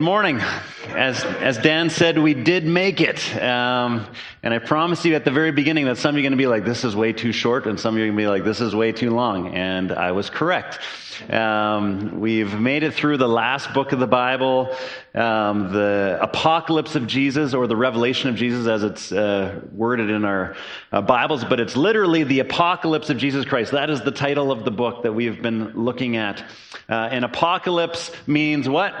morning. As, as Dan said, we did make it. Um, and I promised you at the very beginning that some of you are going to be like, this is way too short, and some of you are going to be like, this is way too long. And I was correct. Um, we've made it through the last book of the Bible, um, the apocalypse of Jesus, or the revelation of Jesus as it's uh, worded in our uh, Bibles, but it's literally the apocalypse of Jesus Christ. That is the title of the book that we've been looking at. Uh, and apocalypse means what?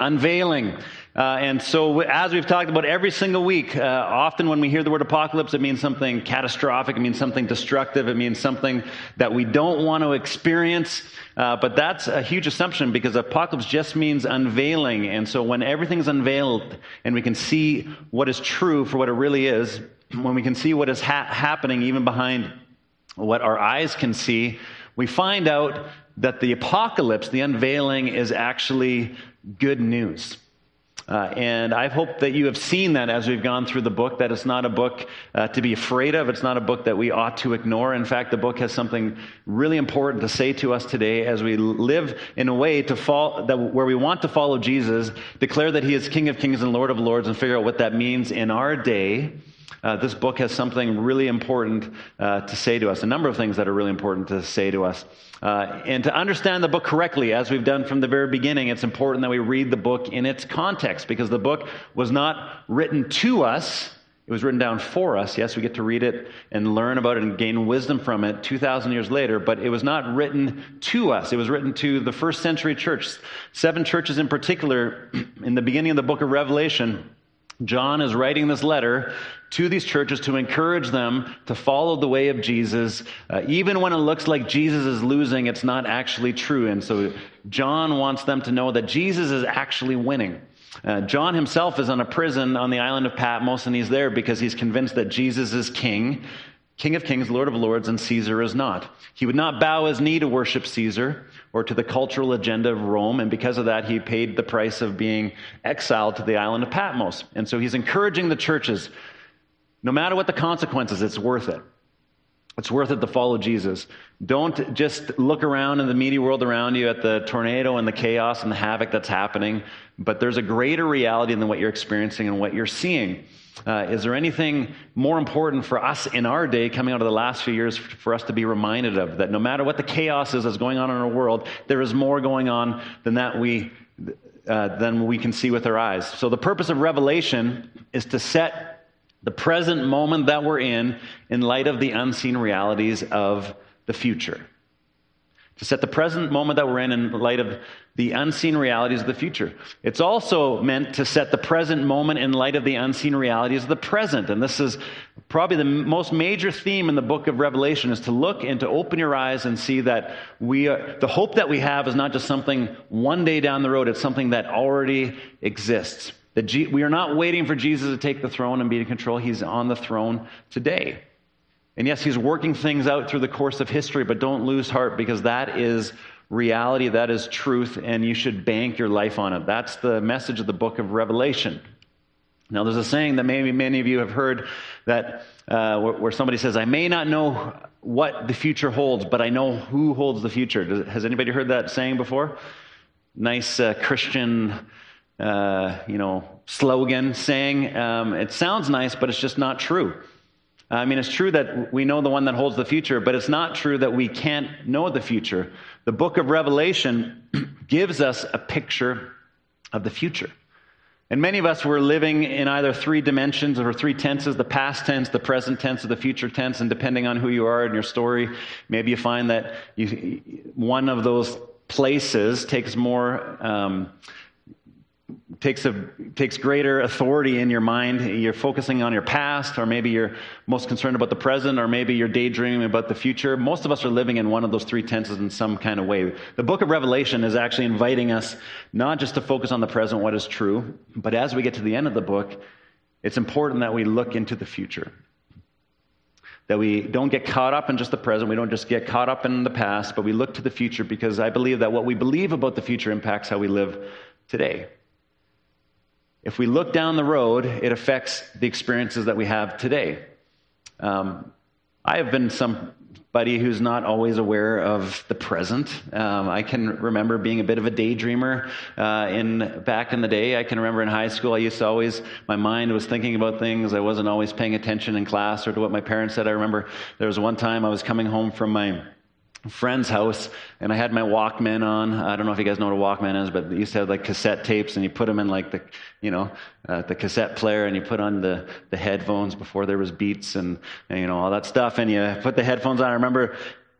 Unveiling. Uh, and so, as we've talked about every single week, uh, often when we hear the word apocalypse, it means something catastrophic, it means something destructive, it means something that we don't want to experience. Uh, but that's a huge assumption because apocalypse just means unveiling. And so, when everything's unveiled and we can see what is true for what it really is, when we can see what is ha- happening even behind what our eyes can see, we find out that the apocalypse, the unveiling, is actually good news. Uh, and I hope that you have seen that as we've gone through the book, that it's not a book uh, to be afraid of. It's not a book that we ought to ignore. In fact, the book has something really important to say to us today as we live in a way to fall, that, where we want to follow Jesus, declare that he is King of kings and Lord of lords, and figure out what that means in our day. Uh, this book has something really important uh, to say to us, a number of things that are really important to say to us. Uh, and to understand the book correctly, as we've done from the very beginning, it's important that we read the book in its context because the book was not written to us. It was written down for us. Yes, we get to read it and learn about it and gain wisdom from it 2,000 years later, but it was not written to us. It was written to the first century church. Seven churches in particular, in the beginning of the book of Revelation, John is writing this letter to these churches to encourage them to follow the way of Jesus. Uh, even when it looks like Jesus is losing, it's not actually true. And so John wants them to know that Jesus is actually winning. Uh, John himself is on a prison on the island of Patmos, and he's there because he's convinced that Jesus is king, King of kings, Lord of lords, and Caesar is not. He would not bow his knee to worship Caesar or to the cultural agenda of Rome, and because of that, he paid the price of being exiled to the island of Patmos. And so he's encouraging the churches no matter what the consequences, it's worth it. It's worth it to follow Jesus. Don't just look around in the media world around you at the tornado and the chaos and the havoc that's happening, but there's a greater reality than what you're experiencing and what you're seeing. Uh, is there anything more important for us in our day coming out of the last few years for us to be reminded of? That no matter what the chaos is that's going on in our world, there is more going on than that we, uh, than we can see with our eyes. So the purpose of Revelation is to set the present moment that we're in in light of the unseen realities of the future. To set the present moment that we're in in light of the unseen realities of the future. It's also meant to set the present moment in light of the unseen realities of the present. And this is probably the most major theme in the book of Revelation is to look and to open your eyes and see that we are, the hope that we have is not just something one day down the road, it's something that already exists. That we are not waiting for Jesus to take the throne and be in control. He's on the throne today. And yes, he's working things out through the course of history, but don't lose heart because that is reality, that is truth, and you should bank your life on it. That's the message of the book of Revelation. Now, there's a saying that maybe many of you have heard that uh, where somebody says, I may not know what the future holds, but I know who holds the future. Has anybody heard that saying before? Nice uh, Christian uh, you know, slogan saying. Um, it sounds nice, but it's just not true. I mean, it's true that we know the one that holds the future, but it's not true that we can't know the future. The book of Revelation gives us a picture of the future. And many of us were living in either three dimensions or three tenses the past tense, the present tense, or the future tense. And depending on who you are in your story, maybe you find that you, one of those places takes more. Um, takes, a, takes greater authority in your mind. You're focusing on your past, or maybe you're most concerned about the present, or maybe you're daydreaming about the future. Most of us are living in one of those three tenses in some kind of way. The book of Revelation is actually inviting us not just to focus on the present, what is true, but as we get to the end of the book, it's important that we look into the future. That we don't get caught up in just the present, we don't just get caught up in the past, but we look to the future because I believe that what we believe about the future impacts how we live today. If we look down the road, it affects the experiences that we have today. Um, I have been somebody who's not always aware of the present. Um, I can remember being a bit of a daydreamer uh, in back in the day. I can remember in high school, I used to always my mind was thinking about things. I wasn't always paying attention in class or to what my parents said. I remember there was one time I was coming home from my friend's house and I had my Walkman on. I don't know if you guys know what a Walkman is, but they used to have like cassette tapes and you put them in like the, you know, uh, the cassette player and you put on the, the headphones before there was beats and, and, you know, all that stuff. And you put the headphones on. I remember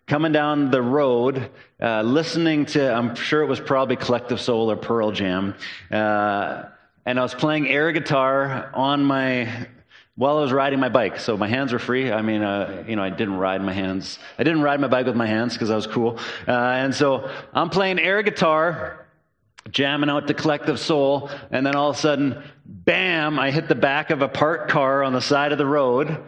coming down the road, uh, listening to, I'm sure it was probably Collective Soul or Pearl Jam. Uh, and I was playing air guitar on my while I was riding my bike. So my hands were free. I mean, uh, you know, I didn't ride my hands. I didn't ride my bike with my hands because I was cool. Uh, and so I'm playing air guitar, jamming out the collective soul, and then all of a sudden, bam! I hit the back of a parked car on the side of the road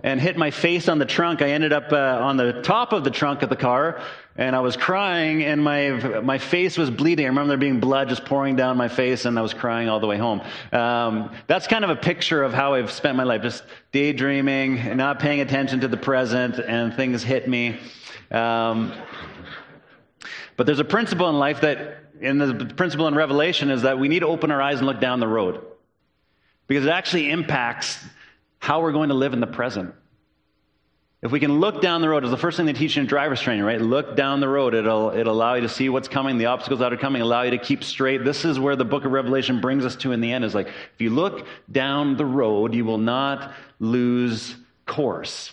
and hit my face on the trunk. I ended up uh, on the top of the trunk of the car, and I was crying, and my my face was bleeding. I remember there being blood just pouring down my face, and I was crying all the way home. Um, that's kind of a picture of how I've spent my life, just daydreaming, and not paying attention to the present, and things hit me. Um, but there's a principle in life that, in the principle in Revelation, is that we need to open our eyes and look down the road, because it actually impacts how we're going to live in the present. If we can look down the road, it's the first thing they teach in driver's training, right? Look down the road. It'll, it'll allow you to see what's coming, the obstacles that are coming, allow you to keep straight. This is where the book of Revelation brings us to in the end is like, if you look down the road, you will not lose course.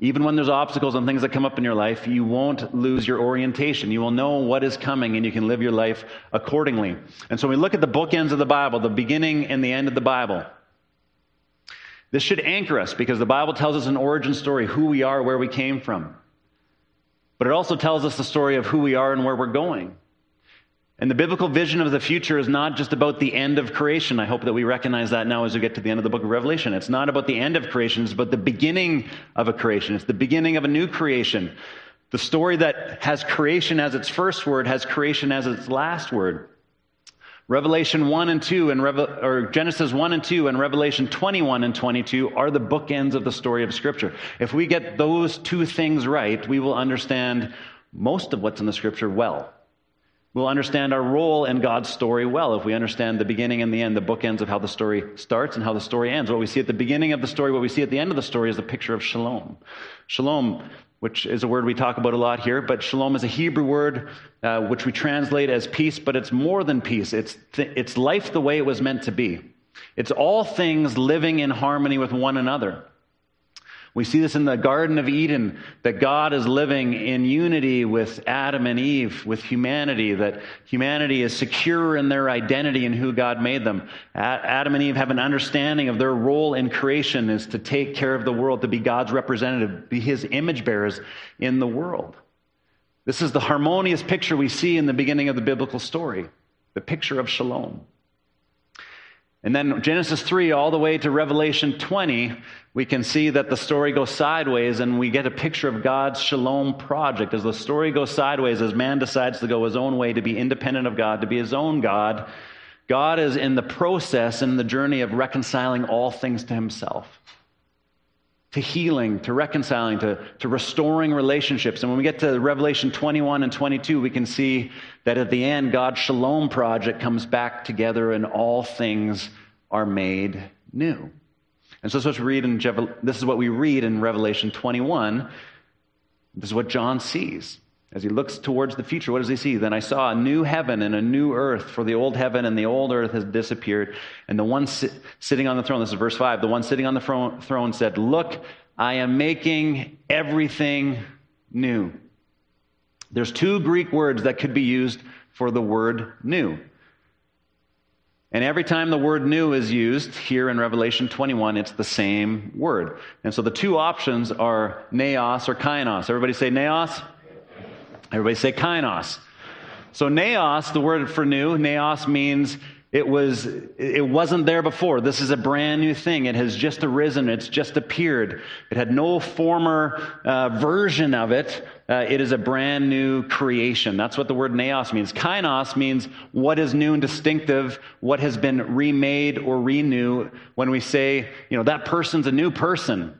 Even when there's obstacles and things that come up in your life, you won't lose your orientation. You will know what is coming and you can live your life accordingly. And so we look at the bookends of the Bible, the beginning and the end of the Bible. This should anchor us because the Bible tells us an origin story, who we are, where we came from. But it also tells us the story of who we are and where we're going. And the biblical vision of the future is not just about the end of creation. I hope that we recognize that now as we get to the end of the book of Revelation. It's not about the end of creation, it's about the beginning of a creation. It's the beginning of a new creation. The story that has creation as its first word has creation as its last word. Revelation 1 and 2 and or Genesis 1 and 2 and Revelation 21 and 22 are the bookends of the story of scripture. If we get those two things right, we will understand most of what's in the scripture well. We'll understand our role in God's story well if we understand the beginning and the end, the bookends of how the story starts and how the story ends. What we see at the beginning of the story, what we see at the end of the story is a picture of shalom. Shalom which is a word we talk about a lot here, but shalom is a Hebrew word uh, which we translate as peace, but it's more than peace. It's, th- it's life the way it was meant to be. It's all things living in harmony with one another. We see this in the Garden of Eden that God is living in unity with Adam and Eve, with humanity, that humanity is secure in their identity and who God made them. Adam and Eve have an understanding of their role in creation is to take care of the world, to be God's representative, be his image bearers in the world. This is the harmonious picture we see in the beginning of the biblical story, the picture of shalom. And then Genesis 3 all the way to Revelation 20, we can see that the story goes sideways and we get a picture of God's shalom project. As the story goes sideways, as man decides to go his own way, to be independent of God, to be his own God, God is in the process, in the journey of reconciling all things to himself to healing, to reconciling, to, to restoring relationships. And when we get to Revelation 21 and 22, we can see that at the end, God's shalom project comes back together and all things are made new. And so this is what we read in, this is what we read in Revelation 21. This is what John sees. As he looks towards the future, what does he see? Then I saw a new heaven and a new earth, for the old heaven and the old earth has disappeared. And the one si- sitting on the throne, this is verse 5, the one sitting on the throne said, Look, I am making everything new. There's two Greek words that could be used for the word new. And every time the word new is used here in Revelation 21, it's the same word. And so the two options are neos or kainos. Everybody say neos? Everybody say kainos. So neos, the word for new, neos means it was it wasn't there before. This is a brand new thing. It has just arisen. It's just appeared. It had no former uh, version of it. Uh, it is a brand new creation. That's what the word neos means. Kainos means what is new and distinctive, what has been remade or renew. When we say, you know, that person's a new person,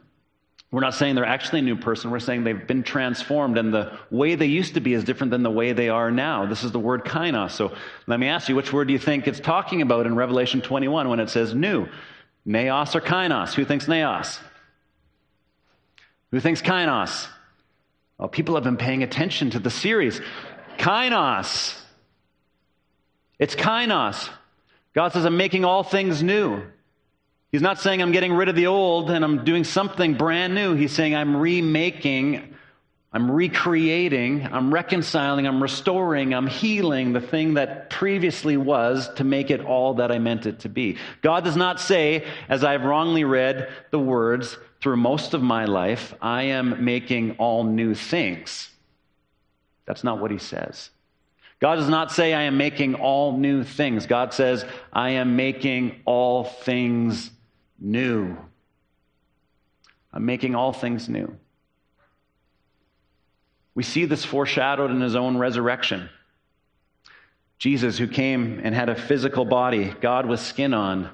We're not saying they're actually a new person. We're saying they've been transformed, and the way they used to be is different than the way they are now. This is the word kainos. So let me ask you, which word do you think it's talking about in Revelation 21 when it says new? Neos or kainos? Who thinks neos? Who thinks kainos? Well, people have been paying attention to the series. Kainos. It's kainos. God says, I'm making all things new. He's not saying I'm getting rid of the old and I'm doing something brand new. He's saying I'm remaking, I'm recreating, I'm reconciling, I'm restoring, I'm healing the thing that previously was to make it all that I meant it to be. God does not say, as I've wrongly read the words through most of my life, I am making all new things. That's not what he says. God does not say, I am making all new things. God says, I am making all things new. I'm making all things new. We see this foreshadowed in his own resurrection. Jesus, who came and had a physical body, God with skin on,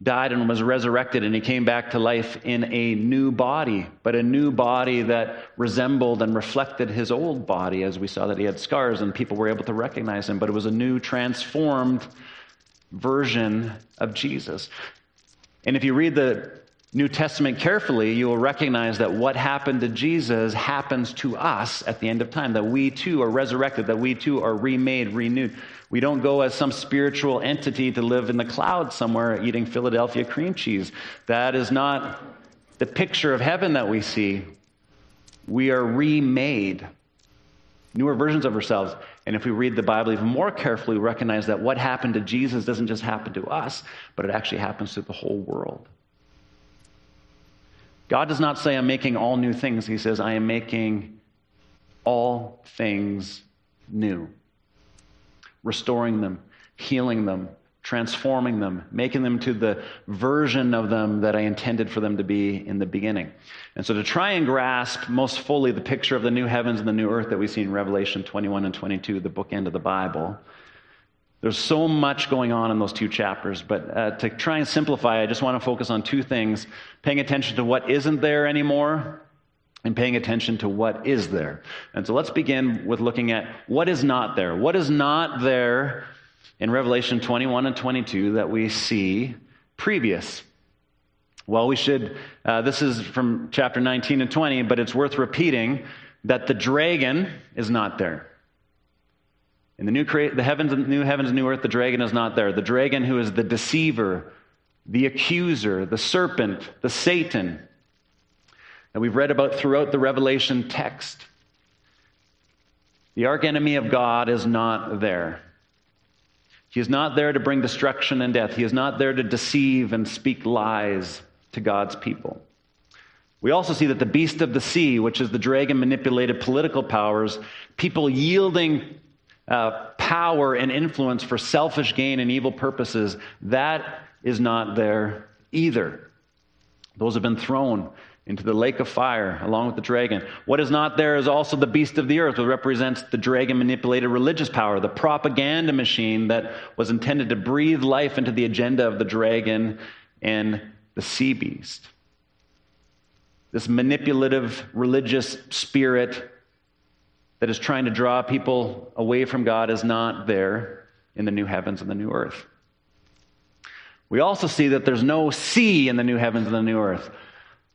died and was resurrected, and he came back to life in a new body, but a new body that resembled and reflected his old body, as we saw that he had scars and people were able to recognize him. But it was a new, transformed version of Jesus. And if you read the New Testament carefully, you will recognize that what happened to Jesus happens to us at the end of time, that we too are resurrected, that we too are remade, renewed. We don't go as some spiritual entity to live in the clouds somewhere eating Philadelphia cream cheese. That is not the picture of heaven that we see. We are remade, newer versions of ourselves. And if we read the Bible even more carefully, we recognize that what happened to Jesus doesn't just happen to us, but it actually happens to the whole world. God does not say, I'm making all new things. He says, I am making all things new, restoring them, healing them, transforming them, making them to the version of them that I intended for them to be in the beginning. And so, to try and grasp most fully the picture of the new heavens and the new earth that we see in Revelation 21 and 22, the bookend of the Bible, there's so much going on in those two chapters. But uh, to try and simplify, I just want to focus on two things paying attention to what isn't there anymore and paying attention to what is there. And so let's begin with looking at what is not there. What is not there in Revelation 21 and 22 that we see previous. Well, we should, uh, this is from chapter 19 and 20, but it's worth repeating that the dragon is not there. In the new, cre- the heavens, new heavens, new earth, the dragon is not there. The dragon who is the deceiver, the accuser, the serpent, the Satan that we've read about throughout the Revelation text. The archenemy of God is not there. He is not there to bring destruction and death. He is not there to deceive and speak lies to God's people. We also see that the beast of the sea, which is the dragon manipulated political powers, people yielding uh, power and influence for selfish gain and evil purposes, that is not there either. Those have been thrown into the lake of fire along with the dragon. What is not there is also the beast of the earth, which represents the dragon manipulated religious power, the propaganda machine that was intended to breathe life into the agenda of the dragon and the sea beast. This manipulative religious spirit that is trying to draw people away from God is not there in the new heavens and the new earth. We also see that there's no sea in the new heavens and the new earth.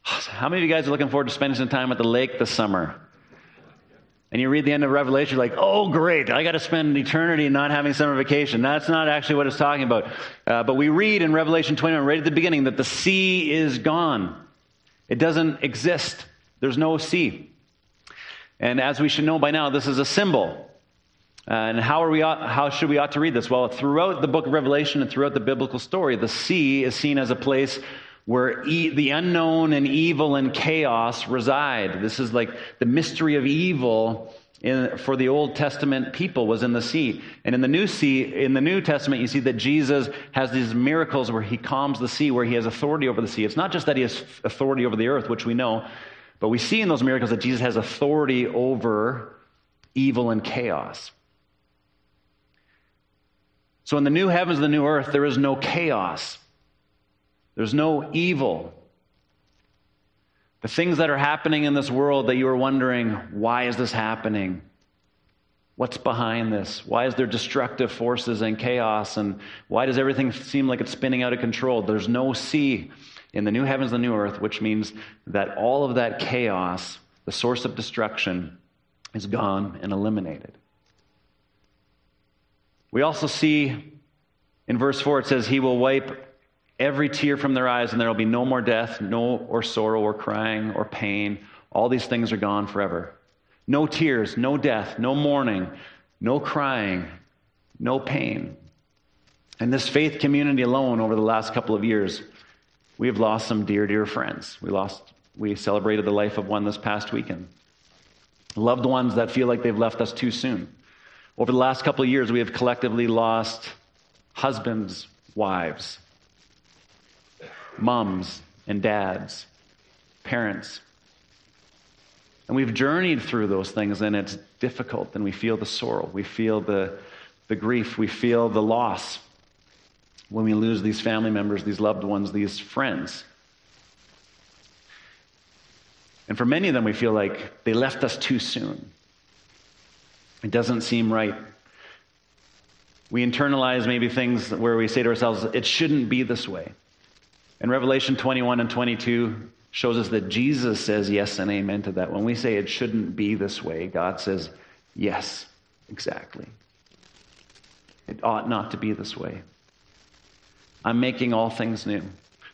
How many of you guys are looking forward to spending some time at the lake this summer? And you read the end of Revelation, you're like, oh, great, I got to spend eternity not having summer vacation. That's not actually what it's talking about. Uh, but we read in Revelation 21, right at the beginning, that the sea is gone. It doesn't exist. There's no sea. And as we should know by now, this is a symbol. Uh, and how, are we ought, how should we ought to read this? Well, throughout the book of Revelation and throughout the biblical story, the sea is seen as a place where e- the unknown and evil and chaos reside. This is like the mystery of evil in, for the Old Testament people was in the sea. And in the New Sea, in the New Testament, you see that Jesus has these miracles where he calms the sea, where he has authority over the sea. It's not just that he has authority over the earth, which we know, but we see in those miracles that Jesus has authority over evil and chaos. So in the new heavens and the new earth, there is no chaos. There's no evil. The things that are happening in this world that you are wondering, why is this happening? What's behind this? Why is there destructive forces and chaos? And why does everything seem like it's spinning out of control? There's no sea in the new heavens and the new earth, which means that all of that chaos, the source of destruction, is gone and eliminated. We also see in verse 4, it says, He will wipe every tear from their eyes, and there will be no more death, no or sorrow or crying or pain. All these things are gone forever. No tears, no death, no mourning, no crying, no pain. And this faith community alone over the last couple of years, we have lost some dear, dear friends. We lost, we celebrated the life of one this past weekend. Loved ones that feel like they've left us too soon. Over the last couple of years, we have collectively lost husbands, wives, moms and dads, parents. And we've journeyed through those things, and it's difficult, and we feel the sorrow, we feel the, the grief, we feel the loss when we lose these family members, these loved ones, these friends. And for many of them, we feel like they left us too soon. It doesn't seem right. We internalize maybe things where we say to ourselves, it shouldn't be this way. And Revelation 21 and 22 shows us that Jesus says yes and amen to that. When we say it shouldn't be this way, God says, yes, exactly. It ought not to be this way. I'm making all things new.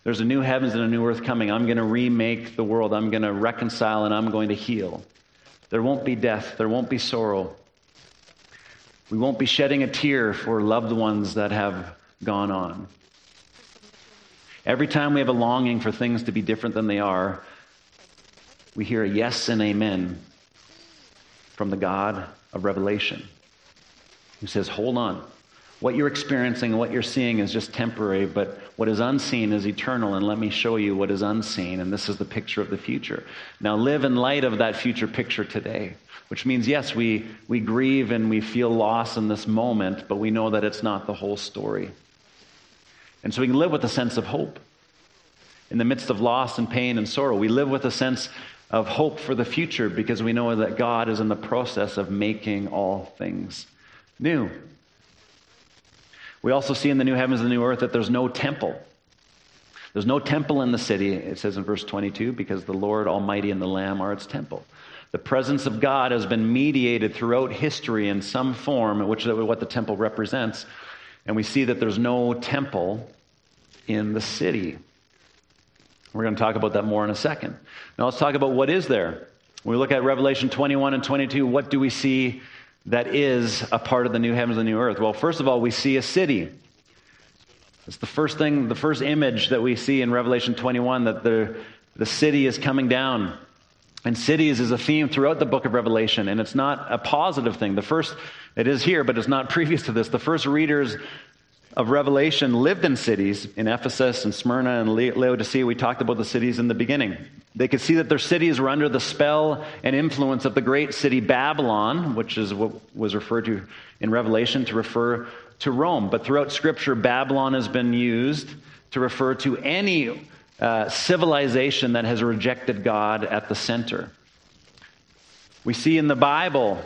There's a new heavens and a new earth coming. I'm going to remake the world. I'm going to reconcile and I'm going to heal. There won't be death. There won't be sorrow. We won't be shedding a tear for loved ones that have gone on. Every time we have a longing for things to be different than they are, we hear a yes and amen from the God of Revelation who says, Hold on. What you're experiencing and what you're seeing is just temporary, but what is unseen is eternal, and let me show you what is unseen, and this is the picture of the future. Now, live in light of that future picture today, which means, yes, we, we grieve and we feel loss in this moment, but we know that it's not the whole story. And so we can live with a sense of hope. In the midst of loss and pain and sorrow, we live with a sense of hope for the future because we know that God is in the process of making all things new. We also see in the new heavens and the new earth that there's no temple. There's no temple in the city, it says in verse 22, because the Lord Almighty and the Lamb are its temple. The presence of God has been mediated throughout history in some form, which is what the temple represents. And we see that there's no temple in the city. We're going to talk about that more in a second. Now let's talk about what is there. When we look at Revelation 21 and 22, what do we see that is a part of the new heavens and new earth? Well, first of all, we see a city. It's the first thing, the first image that we see in Revelation 21 that the, the city is coming down. And cities is a theme throughout the book of Revelation, and it's not a positive thing. The first, it is here, but it's not previous to this. The first readers of Revelation lived in cities in Ephesus and Smyrna and Laodicea. We talked about the cities in the beginning. They could see that their cities were under the spell and influence of the great city Babylon, which is what was referred to in Revelation to refer to Rome. But throughout Scripture, Babylon has been used to refer to any uh, civilization that has rejected God at the center. We see in the Bible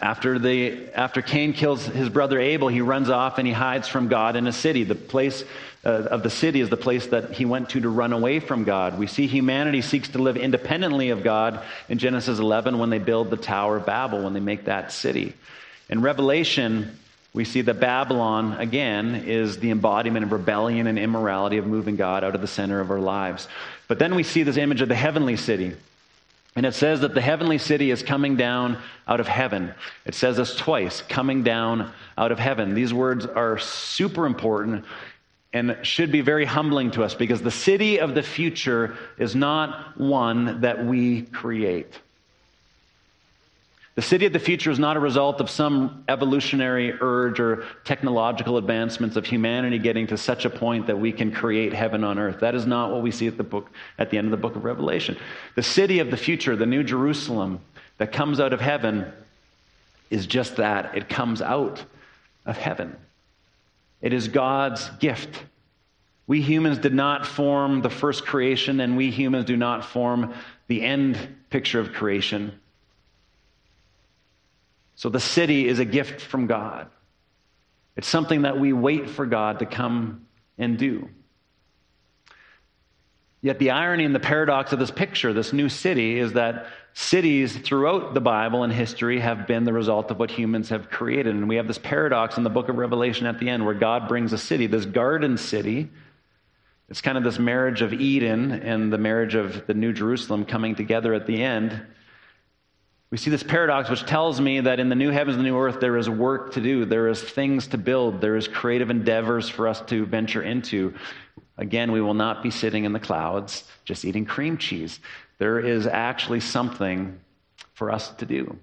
after, the, after Cain kills his brother Abel, he runs off and he hides from God in a city. The place uh, of the city is the place that he went to to run away from God. We see humanity seeks to live independently of God in Genesis 11 when they build the Tower of Babel, when they make that city. In Revelation, we see that Babylon, again, is the embodiment of rebellion and immorality of moving God out of the center of our lives. But then we see this image of the heavenly city. And it says that the heavenly city is coming down out of heaven. It says this twice coming down out of heaven. These words are super important and should be very humbling to us because the city of the future is not one that we create. The city of the future is not a result of some evolutionary urge or technological advancements of humanity getting to such a point that we can create heaven on earth. That is not what we see at the book at the end of the book of Revelation. The city of the future, the new Jerusalem that comes out of heaven is just that. It comes out of heaven. It is God's gift We humans did not form the first creation, and we humans do not form the end picture of creation. So the city is a gift from God. It's something that we wait for God to come and do. Yet the irony and the paradox of this picture, this new city, is that cities throughout the Bible and history have been the result of what humans have created. And we have this paradox in the book of Revelation at the end where God brings a city, this garden city. It's kind of this marriage of Eden and the marriage of the New Jerusalem coming together at the end. We see this paradox, which tells me that in the new heavens and the new earth, there is work to do. There is things to build. There is creative endeavors for us to venture into. Again, we will not be sitting in the clouds just eating cream cheese. There is actually something for us to do.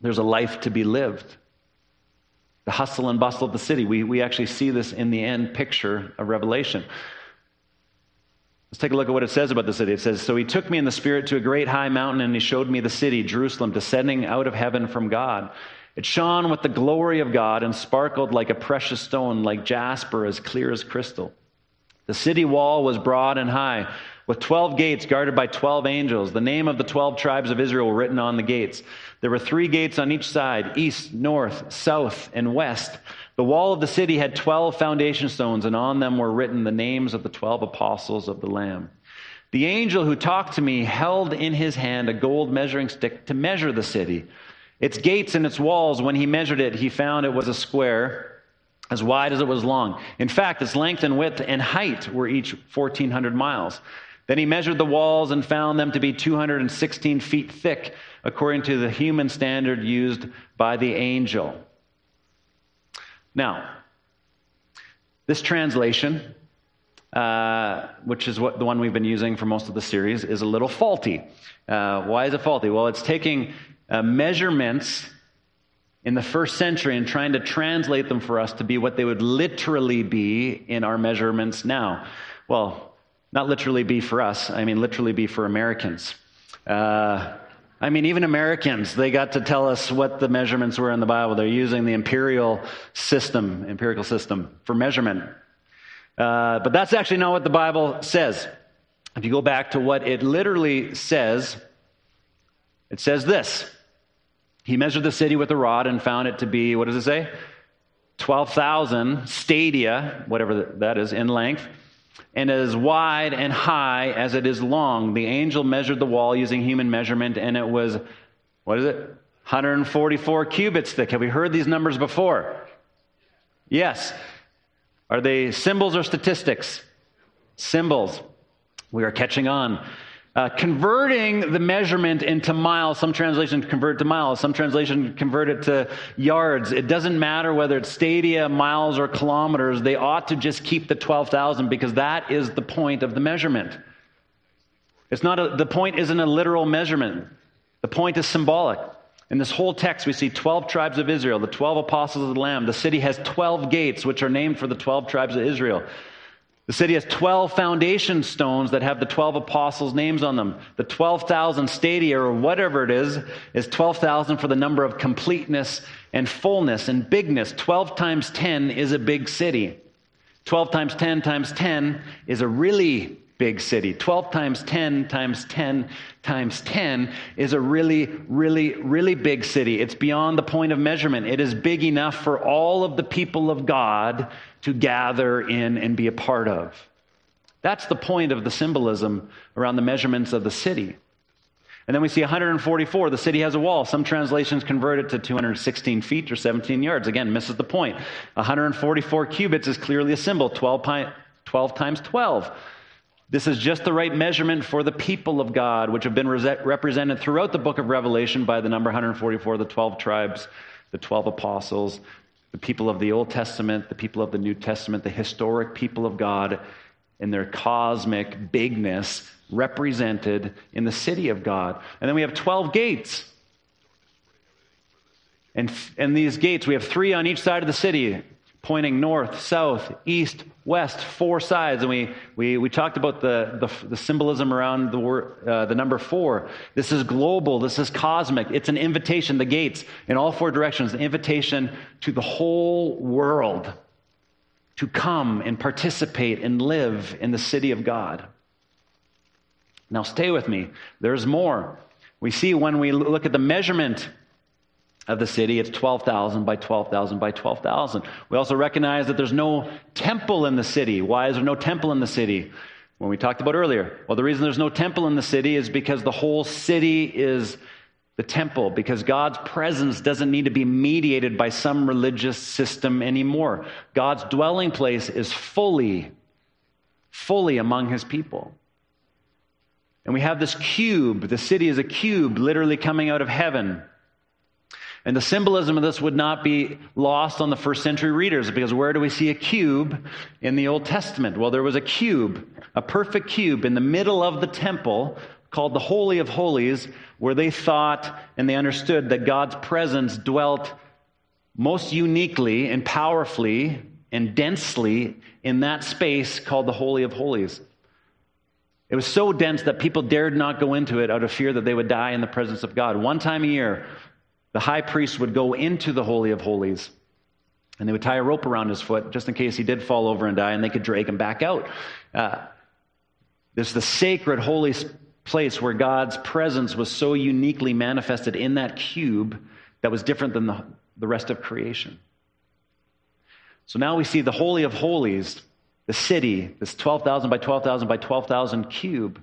There's a life to be lived. The hustle and bustle of the city. We, we actually see this in the end picture of Revelation. Let's take a look at what it says about the city. It says, So he took me in the Spirit to a great high mountain, and he showed me the city, Jerusalem, descending out of heaven from God. It shone with the glory of God and sparkled like a precious stone, like jasper, as clear as crystal. The city wall was broad and high, with 12 gates guarded by 12 angels. The name of the 12 tribes of Israel written on the gates. There were three gates on each side east, north, south, and west. The wall of the city had 12 foundation stones, and on them were written the names of the 12 apostles of the Lamb. The angel who talked to me held in his hand a gold measuring stick to measure the city. Its gates and its walls, when he measured it, he found it was a square as wide as it was long. In fact, its length and width and height were each 1,400 miles. Then he measured the walls and found them to be 216 feet thick, according to the human standard used by the angel. Now, this translation, uh, which is what the one we've been using for most of the series, is a little faulty. Uh, why is it faulty? Well, it's taking uh, measurements in the first century and trying to translate them for us to be what they would literally be in our measurements now. Well, not literally be for us, I mean literally be for Americans. Uh, I mean, even Americans, they got to tell us what the measurements were in the Bible. They're using the imperial system, empirical system for measurement. Uh, but that's actually not what the Bible says. If you go back to what it literally says, it says this. He measured the city with a rod and found it to be, what does it say? 12,000 stadia, whatever that is, in length and as wide and high as it is long. The angel measured the wall using human measurement, and it was, what is it? 144 cubits thick. Have we heard these numbers before? Yes. Are they symbols or statistics? Symbols. We are catching on. Uh, converting the measurement into miles, some translations convert it to miles, some translations convert it to yards. It doesn't matter whether it's stadia, miles, or kilometers. They ought to just keep the 12,000 because that is the point of the measurement. It's not a, the point isn't a literal measurement. The point is symbolic. In this whole text, we see 12 tribes of Israel, the 12 apostles of the Lamb. The city has 12 gates, which are named for the 12 tribes of Israel. The city has 12 foundation stones that have the 12 apostles' names on them. The 12,000 stadia, or whatever it is, is 12,000 for the number of completeness and fullness and bigness. 12 times 10 is a big city. 12 times 10 times 10 is a really big city. 12 times 10 times 10 times 10 is a really, really, really big city. It's beyond the point of measurement. It is big enough for all of the people of God to gather in and be a part of. That's the point of the symbolism around the measurements of the city. And then we see 144. The city has a wall. Some translations convert it to 216 feet or 17 yards. Again, misses the point. 144 cubits is clearly a symbol 12, 12 times 12. This is just the right measurement for the people of God, which have been represented throughout the book of Revelation by the number 144, the 12 tribes, the 12 apostles, the people of the Old Testament, the people of the New Testament, the historic people of God in their cosmic bigness represented in the city of God. And then we have 12 gates. And, and these gates, we have three on each side of the city pointing north, south, east, west, four sides. And we, we, we talked about the, the, the symbolism around the, word, uh, the number four. This is global, this is cosmic. It's an invitation, the gates in all four directions, an invitation to the whole world. to come and participate and live in the city of God. Now, stay with me. There's more. We see when we look at the measurement of the city, it's 12,000 by 12,000 by 12,000. We also recognize that there's no temple in the city. Why is there no temple in the city? When we talked about earlier. Well, the reason there's no temple in the city is because the whole city is the temple, because God's presence doesn't need to be mediated by some religious system anymore. God's dwelling place is fully, fully among his people. And we have this cube. The city is a cube literally coming out of heaven. And the symbolism of this would not be lost on the first century readers because where do we see a cube in the Old Testament? Well, there was a cube, a perfect cube in the middle of the temple called the Holy of Holies, where they thought and they understood that God's presence dwelt most uniquely and powerfully and densely in that space called the Holy of Holies. It was so dense that people dared not go into it out of fear that they would die in the presence of God. One time a year, the high priest would go into the Holy of Holies and they would tie a rope around his foot just in case he did fall over and die and they could drag him back out. Uh, this is the sacred, holy place where God's presence was so uniquely manifested in that cube that was different than the, the rest of creation. So now we see the Holy of Holies, the city, this 12,000 by 12,000 by 12,000 cube,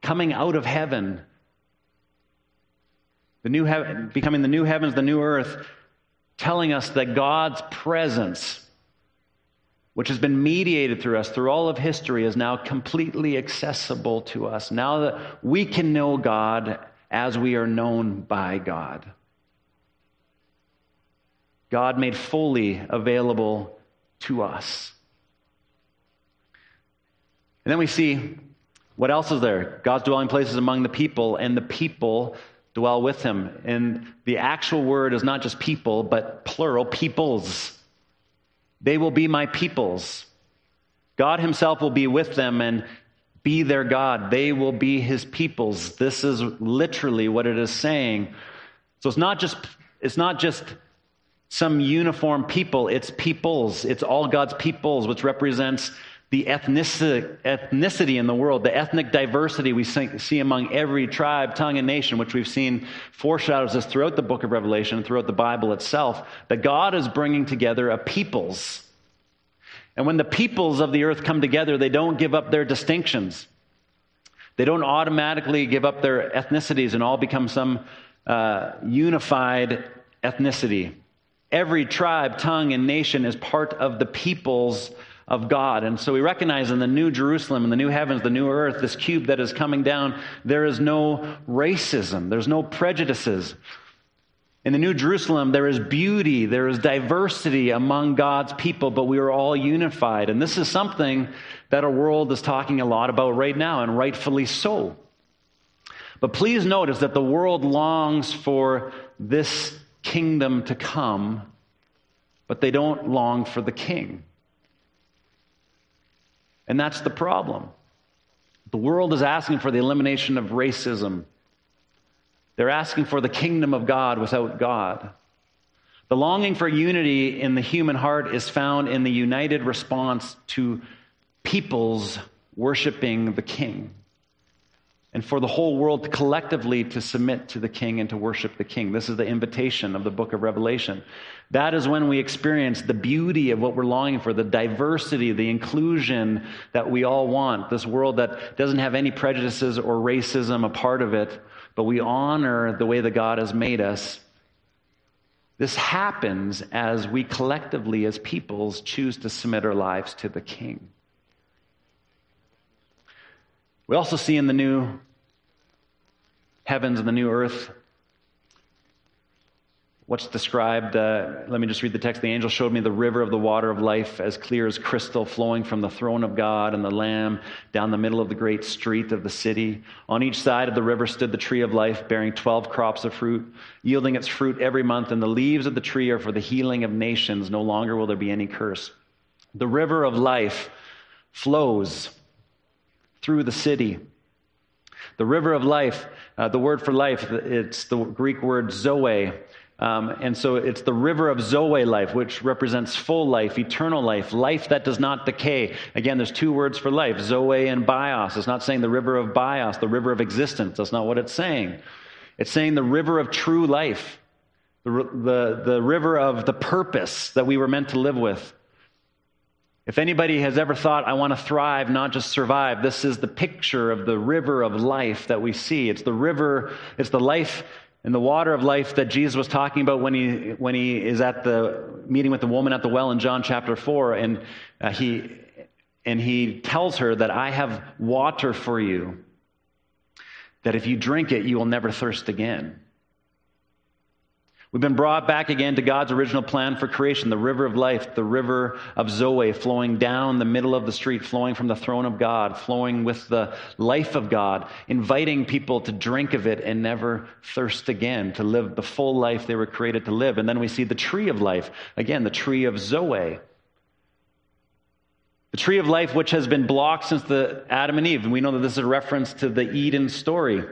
coming out of heaven the new heaven, becoming the new heavens, the new earth, telling us that God's presence, which has been mediated through us through all of history, is now completely accessible to us. Now that we can know God as we are known by God. God made fully available to us. And then we see what else is there? God's dwelling places among the people, and the people dwell with him. And the actual word is not just people, but plural, peoples. They will be my peoples. God himself will be with them and be their God. They will be his peoples. This is literally what it is saying. So it's not just, it's not just some uniform people, it's peoples. It's all God's peoples, which represents the ethnicity ethnicity in the world, the ethnic diversity we see among every tribe, tongue, and nation, which we've seen foreshadows us throughout the book of Revelation and throughout the Bible itself, that God is bringing together a peoples. And when the peoples of the earth come together, they don't give up their distinctions. They don't automatically give up their ethnicities and all become some uh, unified ethnicity. Every tribe, tongue, and nation is part of the peoples of God. And so we recognize in the new Jerusalem, in the new heavens, the new earth, this cube that is coming down, there is no racism, there's no prejudices. In the New Jerusalem, there is beauty, there is diversity among God's people, but we are all unified. And this is something that our world is talking a lot about right now, and rightfully so. But please notice that the world longs for this kingdom to come, but they don't long for the king. And that's the problem. The world is asking for the elimination of racism. They're asking for the kingdom of God without God. The longing for unity in the human heart is found in the united response to peoples worshiping the king and for the whole world collectively to submit to the king and to worship the king. This is the invitation of the book of Revelation. That is when we experience the beauty of what we're longing for, the diversity, the inclusion that we all want. This world that doesn't have any prejudices or racism a part of it, but we honor the way that God has made us. This happens as we collectively, as peoples, choose to submit our lives to the king. We also see in the new heavens and the new earth what's described. Uh, let me just read the text. The angel showed me the river of the water of life as clear as crystal, flowing from the throne of God and the Lamb down the middle of the great street of the city. On each side of the river stood the tree of life, bearing 12 crops of fruit, yielding its fruit every month. And the leaves of the tree are for the healing of nations. No longer will there be any curse. The river of life flows through the city. The river of life, uh, the word for life, it's the Greek word zoe. Um, and so it's the river of Zoe life, which represents full life, eternal life, life that does not decay. Again, there's two words for life Zoe and bios. It's not saying the river of bios, the river of existence. That's not what it's saying. It's saying the river of true life, the, the, the river of the purpose that we were meant to live with. If anybody has ever thought, I want to thrive, not just survive, this is the picture of the river of life that we see. It's the river, it's the life and the water of life that Jesus was talking about when he, when he is at the meeting with the woman at the well in John chapter 4. And, uh, he, and he tells her that I have water for you, that if you drink it, you will never thirst again. We've been brought back again to God's original plan for creation, the river of life, the river of Zoe, flowing down the middle of the street, flowing from the throne of God, flowing with the life of God, inviting people to drink of it and never thirst again, to live the full life they were created to live. And then we see the tree of life, again, the tree of Zoe. The tree of life, which has been blocked since the Adam and Eve. And we know that this is a reference to the Eden story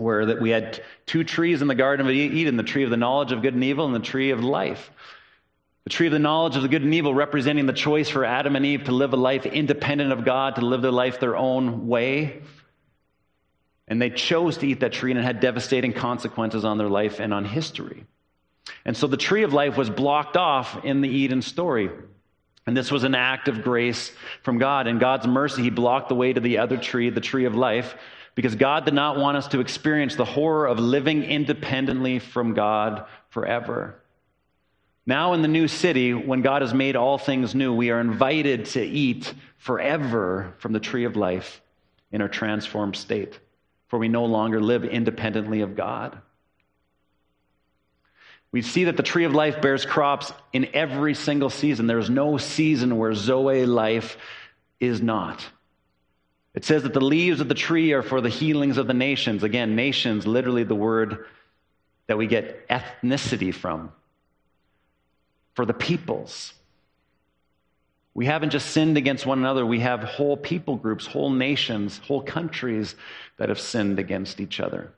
where that we had two trees in the Garden of Eden the tree of the knowledge of good and evil and the tree of life. The tree of the knowledge of the good and evil representing the choice for Adam and Eve to live a life independent of God, to live their life their own way. And they chose to eat that tree, and it had devastating consequences on their life and on history. And so the tree of life was blocked off in the Eden story. And this was an act of grace from God. In God's mercy, He blocked the way to the other tree, the tree of life, because God did not want us to experience the horror of living independently from God forever. Now, in the new city, when God has made all things new, we are invited to eat forever from the tree of life in our transformed state, for we no longer live independently of God. We see that the tree of life bears crops in every single season. There is no season where Zoe life is not. It says that the leaves of the tree are for the healings of the nations. Again, nations, literally the word that we get ethnicity from. For the peoples. We haven't just sinned against one another, we have whole people groups, whole nations, whole countries that have sinned against each other.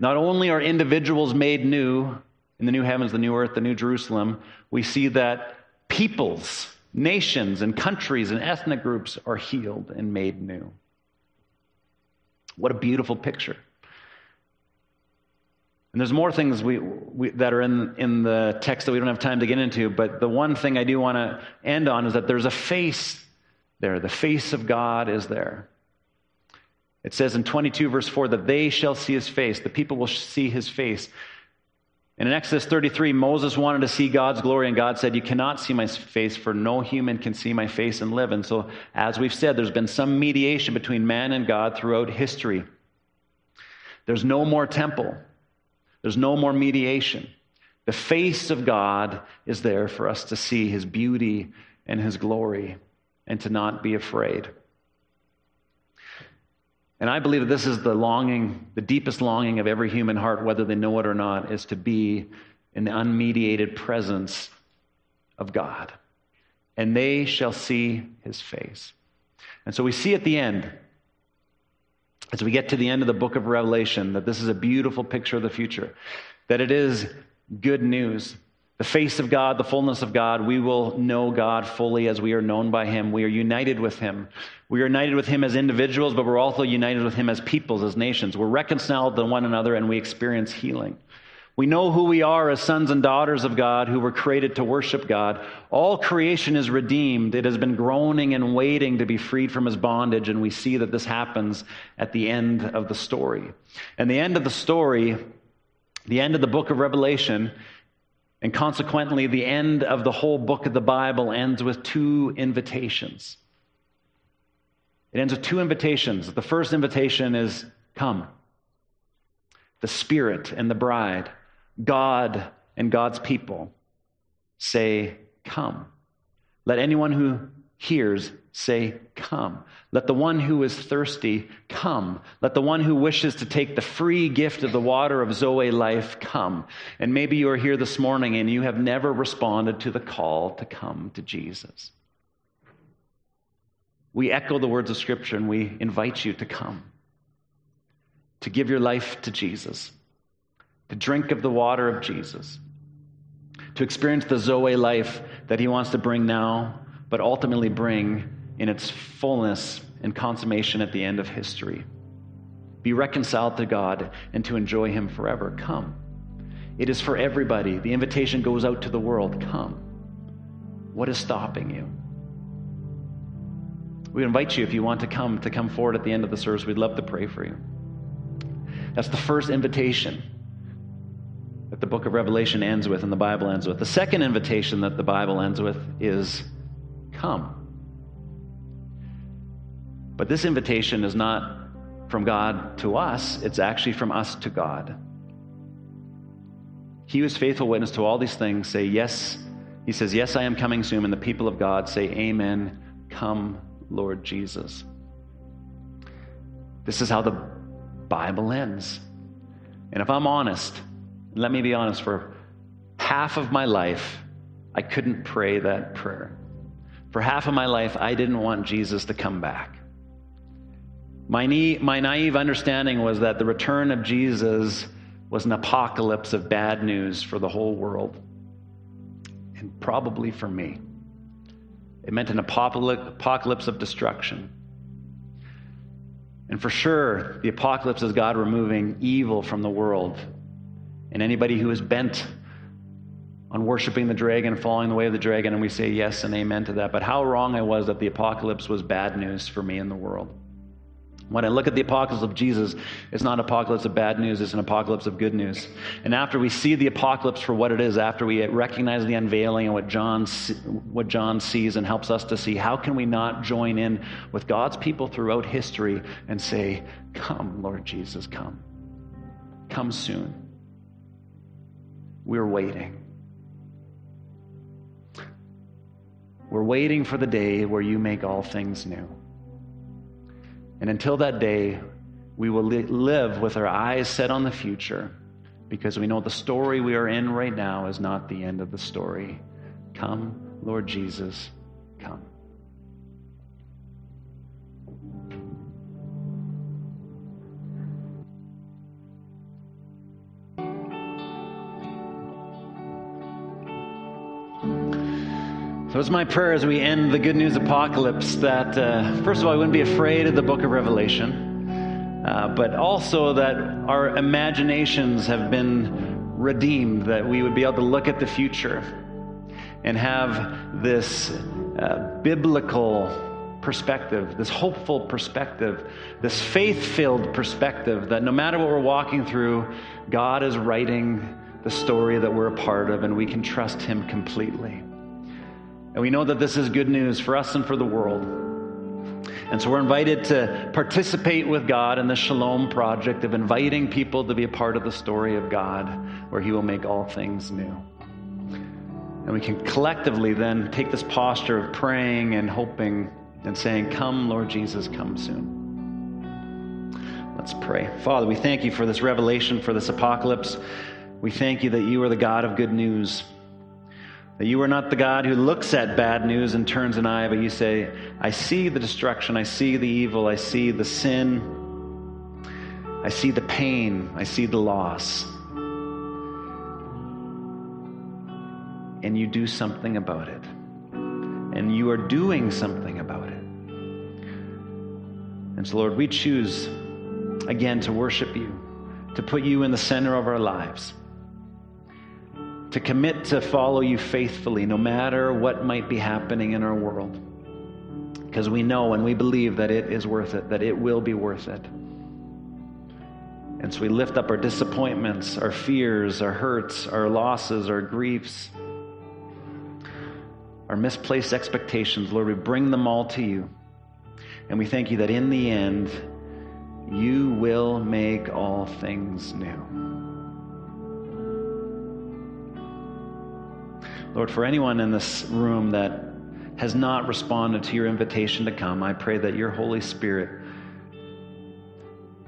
Not only are individuals made new in the new heavens, the new earth, the new Jerusalem, we see that peoples nations and countries and ethnic groups are healed and made new. What a beautiful picture. And there's more things we, we, that are in, in the text that we don't have time to get into, but the one thing I do want to end on is that there's a face there. The face of God is there. It says in 22, verse 4, that they shall see his face. The people will see his face. And in Exodus 33, Moses wanted to see God's glory, and God said, You cannot see my face, for no human can see my face and live. And so, as we've said, there's been some mediation between man and God throughout history. There's no more temple, there's no more mediation. The face of God is there for us to see his beauty and his glory and to not be afraid. And I believe that this is the longing, the deepest longing of every human heart, whether they know it or not, is to be in the unmediated presence of God. And they shall see his face. And so we see at the end, as we get to the end of the book of Revelation, that this is a beautiful picture of the future, that it is good news the face of God, the fullness of God, we will know God fully as we are known by Him. We are united with Him. We are united with Him as individuals, but we're also united with Him as peoples, as nations. We're reconciled to one another and we experience healing. We know who we are as sons and daughters of God who were created to worship God. All creation is redeemed. It has been groaning and waiting to be freed from his bondage, and we see that this happens at the end of the story. And the end of the story, the end of the book of Revelation, and consequently, the end of the whole book of the Bible ends with two invitations. It ends with two invitations. The first invitation is come. The Spirit and the bride, God and God's people say, Come. Let anyone who hears say, Come. Let the one who is thirsty come. Let the one who wishes to take the free gift of the water of Zoe life come. And maybe you are here this morning and you have never responded to the call to come to Jesus. We echo the words of Scripture and we invite you to come, to give your life to Jesus, to drink of the water of Jesus, to experience the Zoe life that He wants to bring now, but ultimately bring in its fullness and consummation at the end of history. Be reconciled to God and to enjoy Him forever. Come. It is for everybody. The invitation goes out to the world. Come. What is stopping you? We invite you, if you want to come, to come forward at the end of the service. We'd love to pray for you. That's the first invitation that the book of Revelation ends with and the Bible ends with. The second invitation that the Bible ends with is come. But this invitation is not from God to us, it's actually from us to God. He is faithful witness to all these things say, Yes. He says, Yes, I am coming soon. And the people of God say, Amen. Come, Lord Jesus. This is how the Bible ends. And if I'm honest, let me be honest, for half of my life, I couldn't pray that prayer. For half of my life, I didn't want Jesus to come back. My, my naive understanding was that the return of Jesus was an apocalypse of bad news for the whole world, and probably for me. It meant an apocalypse of destruction. And for sure, the apocalypse is God removing evil from the world. And anybody who is bent on worshiping the dragon, following the way of the dragon, and we say yes and amen to that. But how wrong I was that the apocalypse was bad news for me in the world. When I look at the apocalypse of Jesus, it's not an apocalypse of bad news, it's an apocalypse of good news. And after we see the apocalypse for what it is, after we recognize the unveiling and what John, what John sees and helps us to see, how can we not join in with God's people throughout history and say, Come, Lord Jesus, come. Come soon. We're waiting. We're waiting for the day where you make all things new. And until that day, we will li- live with our eyes set on the future because we know the story we are in right now is not the end of the story. Come, Lord Jesus, come. So it's my prayer as we end the good news apocalypse that, uh, first of all, I wouldn't be afraid of the book of Revelation, uh, but also that our imaginations have been redeemed, that we would be able to look at the future and have this uh, biblical perspective, this hopeful perspective, this faith filled perspective that no matter what we're walking through, God is writing the story that we're a part of and we can trust Him completely. And we know that this is good news for us and for the world. And so we're invited to participate with God in the Shalom project of inviting people to be a part of the story of God where He will make all things new. And we can collectively then take this posture of praying and hoping and saying, Come, Lord Jesus, come soon. Let's pray. Father, we thank you for this revelation, for this apocalypse. We thank you that you are the God of good news. That you are not the God who looks at bad news and turns an eye, but you say, I see the destruction, I see the evil, I see the sin, I see the pain, I see the loss. And you do something about it. And you are doing something about it. And so, Lord, we choose again to worship you, to put you in the center of our lives to commit to follow you faithfully no matter what might be happening in our world. Because we know and we believe that it is worth it, that it will be worth it. And so we lift up our disappointments, our fears, our hurts, our losses, our griefs, our misplaced expectations. Lord, we bring them all to you. And we thank you that in the end, you will make all things new. Lord, for anyone in this room that has not responded to your invitation to come, I pray that your Holy Spirit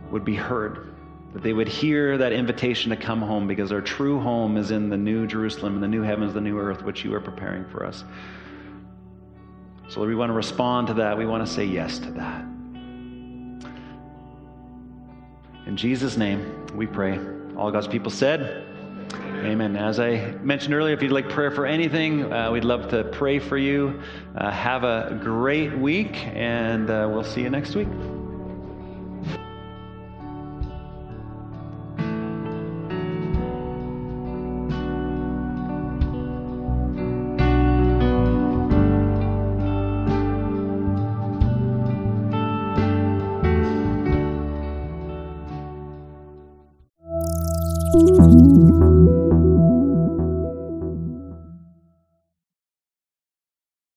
would be heard, that they would hear that invitation to come home because our true home is in the new Jerusalem, in the new heavens, the new earth, which you are preparing for us. So, Lord, we want to respond to that. We want to say yes to that. In Jesus' name, we pray. All God's people said, Amen. As I mentioned earlier, if you'd like prayer for anything, uh, we'd love to pray for you. Uh, have a great week, and uh, we'll see you next week.